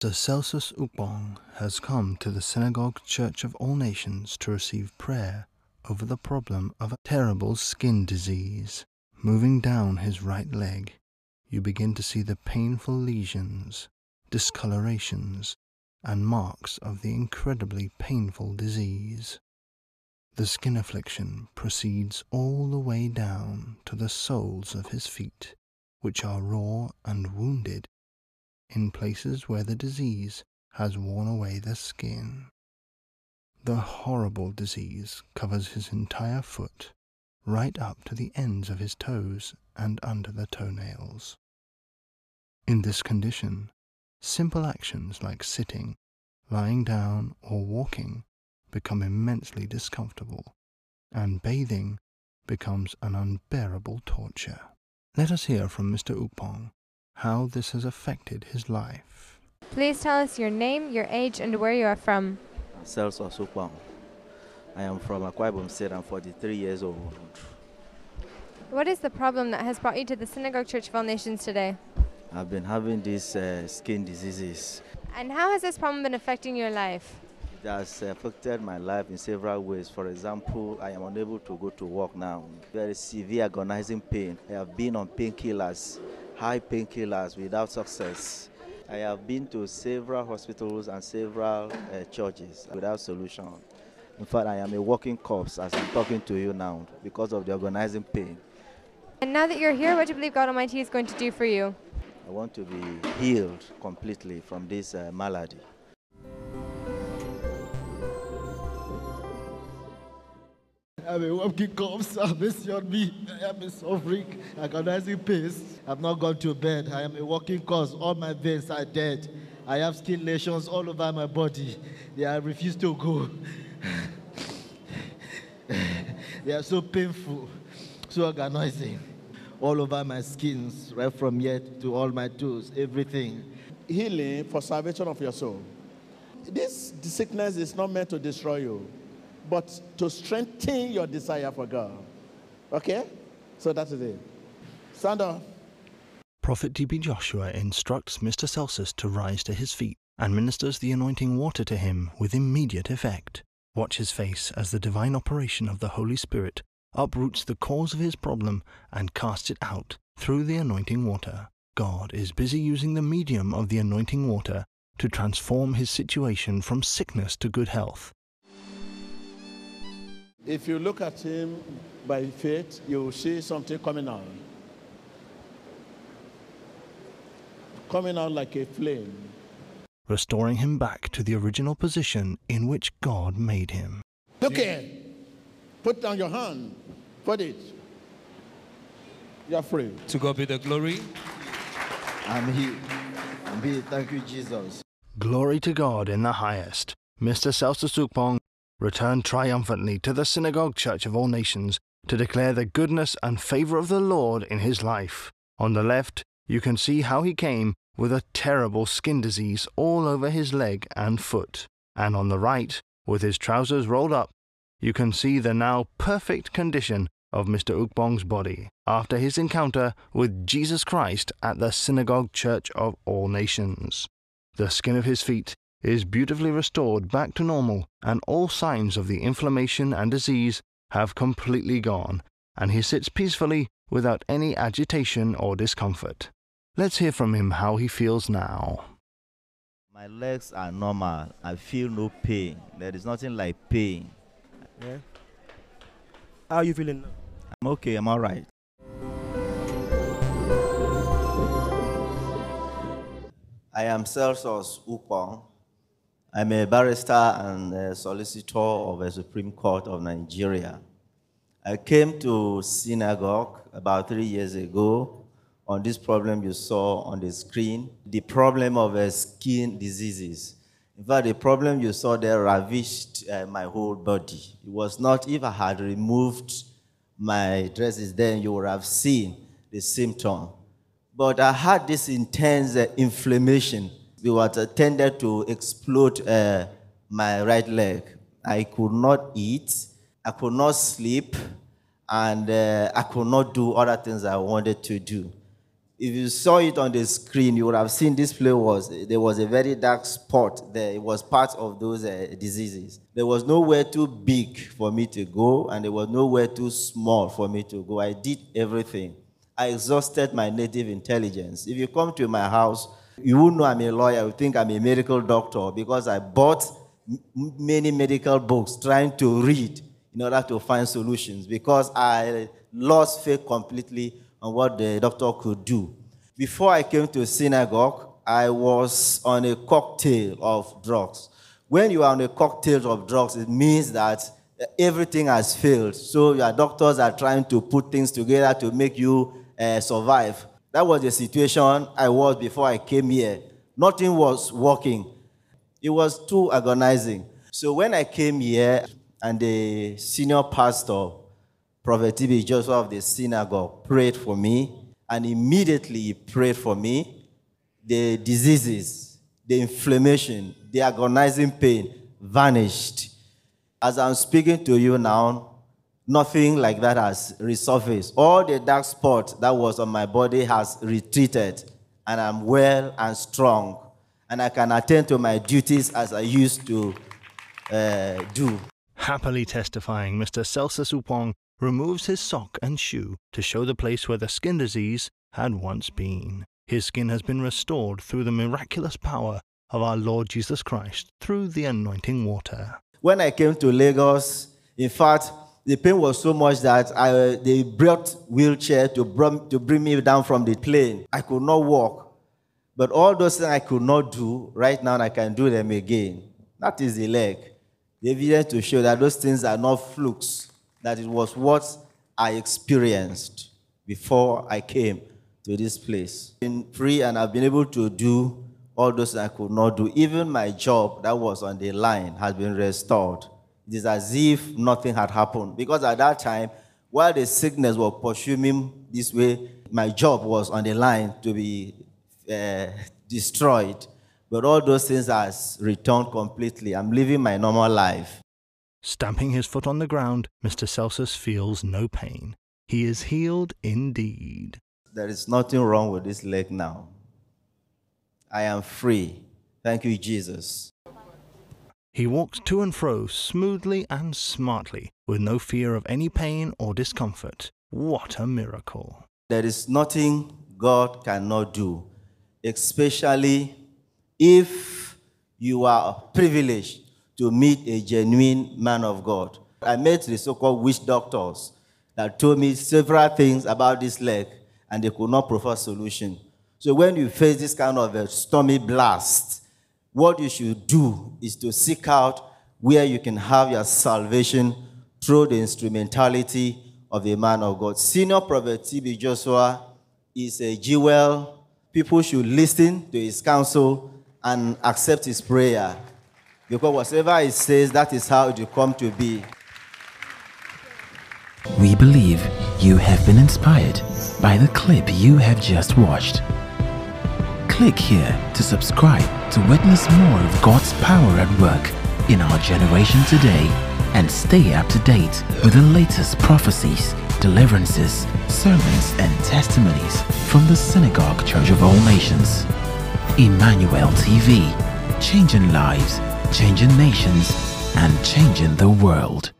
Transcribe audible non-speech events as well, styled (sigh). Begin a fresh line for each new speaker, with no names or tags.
Sir Celsus Ukpong has come to the Synagogue Church of All Nations to receive prayer over the problem of a terrible skin disease. Moving down his right leg, you begin to see the painful lesions, discolorations, and marks of the incredibly painful disease. The skin affliction proceeds all the way down to the soles of his feet, which are raw and wounded in places where the disease has worn away the skin. The horrible disease covers his entire foot, right up to the ends of his toes and under the toenails. In this condition, simple actions like sitting, lying down, or walking become immensely discomfortable, and bathing becomes an unbearable torture. Let us hear from Mr. Ukpong how this has affected his life.
Please tell us your name, your age, and where you are from.
Celsus Ukpong. I am from Akwa Ibom State. I'm 43 years old.
What is the problem that has brought you to the Synagogue Church of All Nations today?
I've been having these uh, skin diseases.
And how has this problem been affecting your life?
It has affected my life in several ways. For example, I am unable to go to work now. Very severe agonizing pain. I have been on painkillers, high painkillers without success. I have been to several hospitals and several uh, churches without solution. In fact, I am a walking corpse as I'm talking to you now because of the agonizing pain.
And now that you're here, what do you believe God Almighty is going to do for you?
I want to be healed completely from this uh, malady.
I'm a walking corpse. Mercy on me. I am suffering, agonizing pains. I've not gone to bed. I am a walking corpse. All my veins are dead. I have skin lesions all over my body. They are refuse to go. (laughs) they are so painful, so agonizing. All over my skins, right from here to all my toes, everything.
healing for salvation of your soul. This sickness is not meant to destroy you, but to strengthen your desire for God. Okay? So that is it. Stand up.
Prophet T.B. Joshua instructs Mr. Celsus to rise to his feet and ministers the anointing water to him with immediate effect. Watch his face as the divine operation of the Holy Spirit uproots the cause of his problem and casts it out through the anointing water. God is busy using the medium of the anointing water to transform his situation from sickness to good health.
If you look at him by faith, you will see something coming out. Coming out like a flame.
restoring him back to the original position in which God made him.
Look here. Put down your hand. Put it. You're free.
To God be the glory.
I'm here. I'm here. Thank you, Jesus.
Glory to God in the highest. Mr. Celsus Ukpong returned triumphantly to the Synagogue Church of All Nations to declare the goodness and favor of the Lord in his life. On the left, you can see how he came with a terrible skin disease all over his leg and foot. And on the right, with his trousers rolled up, you can see the now perfect condition of Mr. Ukpong's body after his encounter with Jesus Christ at the Synagogue Church of All Nations. The skin of his feet is beautifully restored back to normal, and all signs of the inflammation and disease have completely gone, and he sits peacefully without any agitation or discomfort. Let's hear from him how he feels now.
My legs are normal. I feel no pain. There is nothing like pain.
Yeah. How are you feeling now?
I'm okay. I'm all right. I am Celsus Ukpong. I'm a barrister and a solicitor of the Supreme Court of Nigeria. I came to synagogue about three years ago on this problem you saw on the screen, the problem of uh, skin diseases. In fact, the problem you saw there ravished uh, my whole body. It was not, if I had removed my dresses, then you would have seen the symptom. But I had this intense uh, inflammation. It was tended to explode uh, my right leg. I could not eat, I could not sleep, and uh, I could not do other things I wanted to do. If you saw it on the screen, you would have seen this place was there was a very dark spot there. It was part of those uh, diseases. There was nowhere too big for me to go, and there was nowhere too small for me to go. I did everything. I exhausted my native intelligence. If you come to my house, you won't know I'm a lawyer. You think I'm a medical doctor because I bought many medical books trying to read in order to find solutions because I lost faith completely on what the doctor could do. Before I came to synagogue, I was on a cocktail of drugs. When you are on a cocktail of drugs, it means that everything has failed. So your doctors are trying to put things together to make you uh, survive. That was the situation I was before I came here. Nothing was working. It was too agonizing. So when I came here, and the senior pastor, Prophet T.B. Joshua of the synagogue, prayed for me, and immediately he prayed for me. The diseases, the inflammation, the agonizing pain vanished. As I'm speaking to you now, nothing like that has resurfaced. All the dark spot that was on my body has retreated, and I'm well and strong, and I can attend to my duties as I used to uh, do.
Happily testifying, Mr. Celsus Ukpong removes his sock and shoe to show the place where the skin disease had once been. His skin has been restored through the miraculous power of our Lord Jesus Christ through the anointing water.
When I came to Lagos, in fact, the pain was so much that I, they brought wheelchair to bring, to bring me down from the plane. I could not walk. But all those things I could not do, right now I can do them again. That is the leg. The evidence to show that those things are not flukes, that it was what I experienced before I came to this place. Been free and I've been able to do all those I could not do. Even my job that was on the line has been restored. It is as if nothing had happened. Because at that time, while the sickness was pursuing me this way, my job was on the line to be uh, destroyed. But all those things has returned completely. I'm living my normal life.
Stamping his foot on the ground, Mr. Celsus feels no pain. He is healed indeed.
There is nothing wrong with this leg now. I am free. Thank you, Jesus.
He walks to and fro smoothly and smartly, with no fear of any pain or discomfort. What a miracle!
There is nothing God cannot do, especially if you are privileged to meet a genuine man of God. I met the so called witch doctors that told me several things about this leg, and they could not provide a solution. So when you face this kind of a stormy blast, what you should do is to seek out where you can have your salvation through the instrumentality of a man of God. Senior Prophet T.B. Joshua is a jewel. People should listen to his counsel and accept his prayer. Because whatever he says, that is how it will come to be.
We believe you have been inspired by the clip you have just watched. Click here to subscribe to witness more of God's power at work in our generation today and stay up to date with the latest prophecies, deliverances, sermons, and testimonies from the Synagogue Church of All Nations. Emmanuel TV, changing lives, changing nations, and changing the world.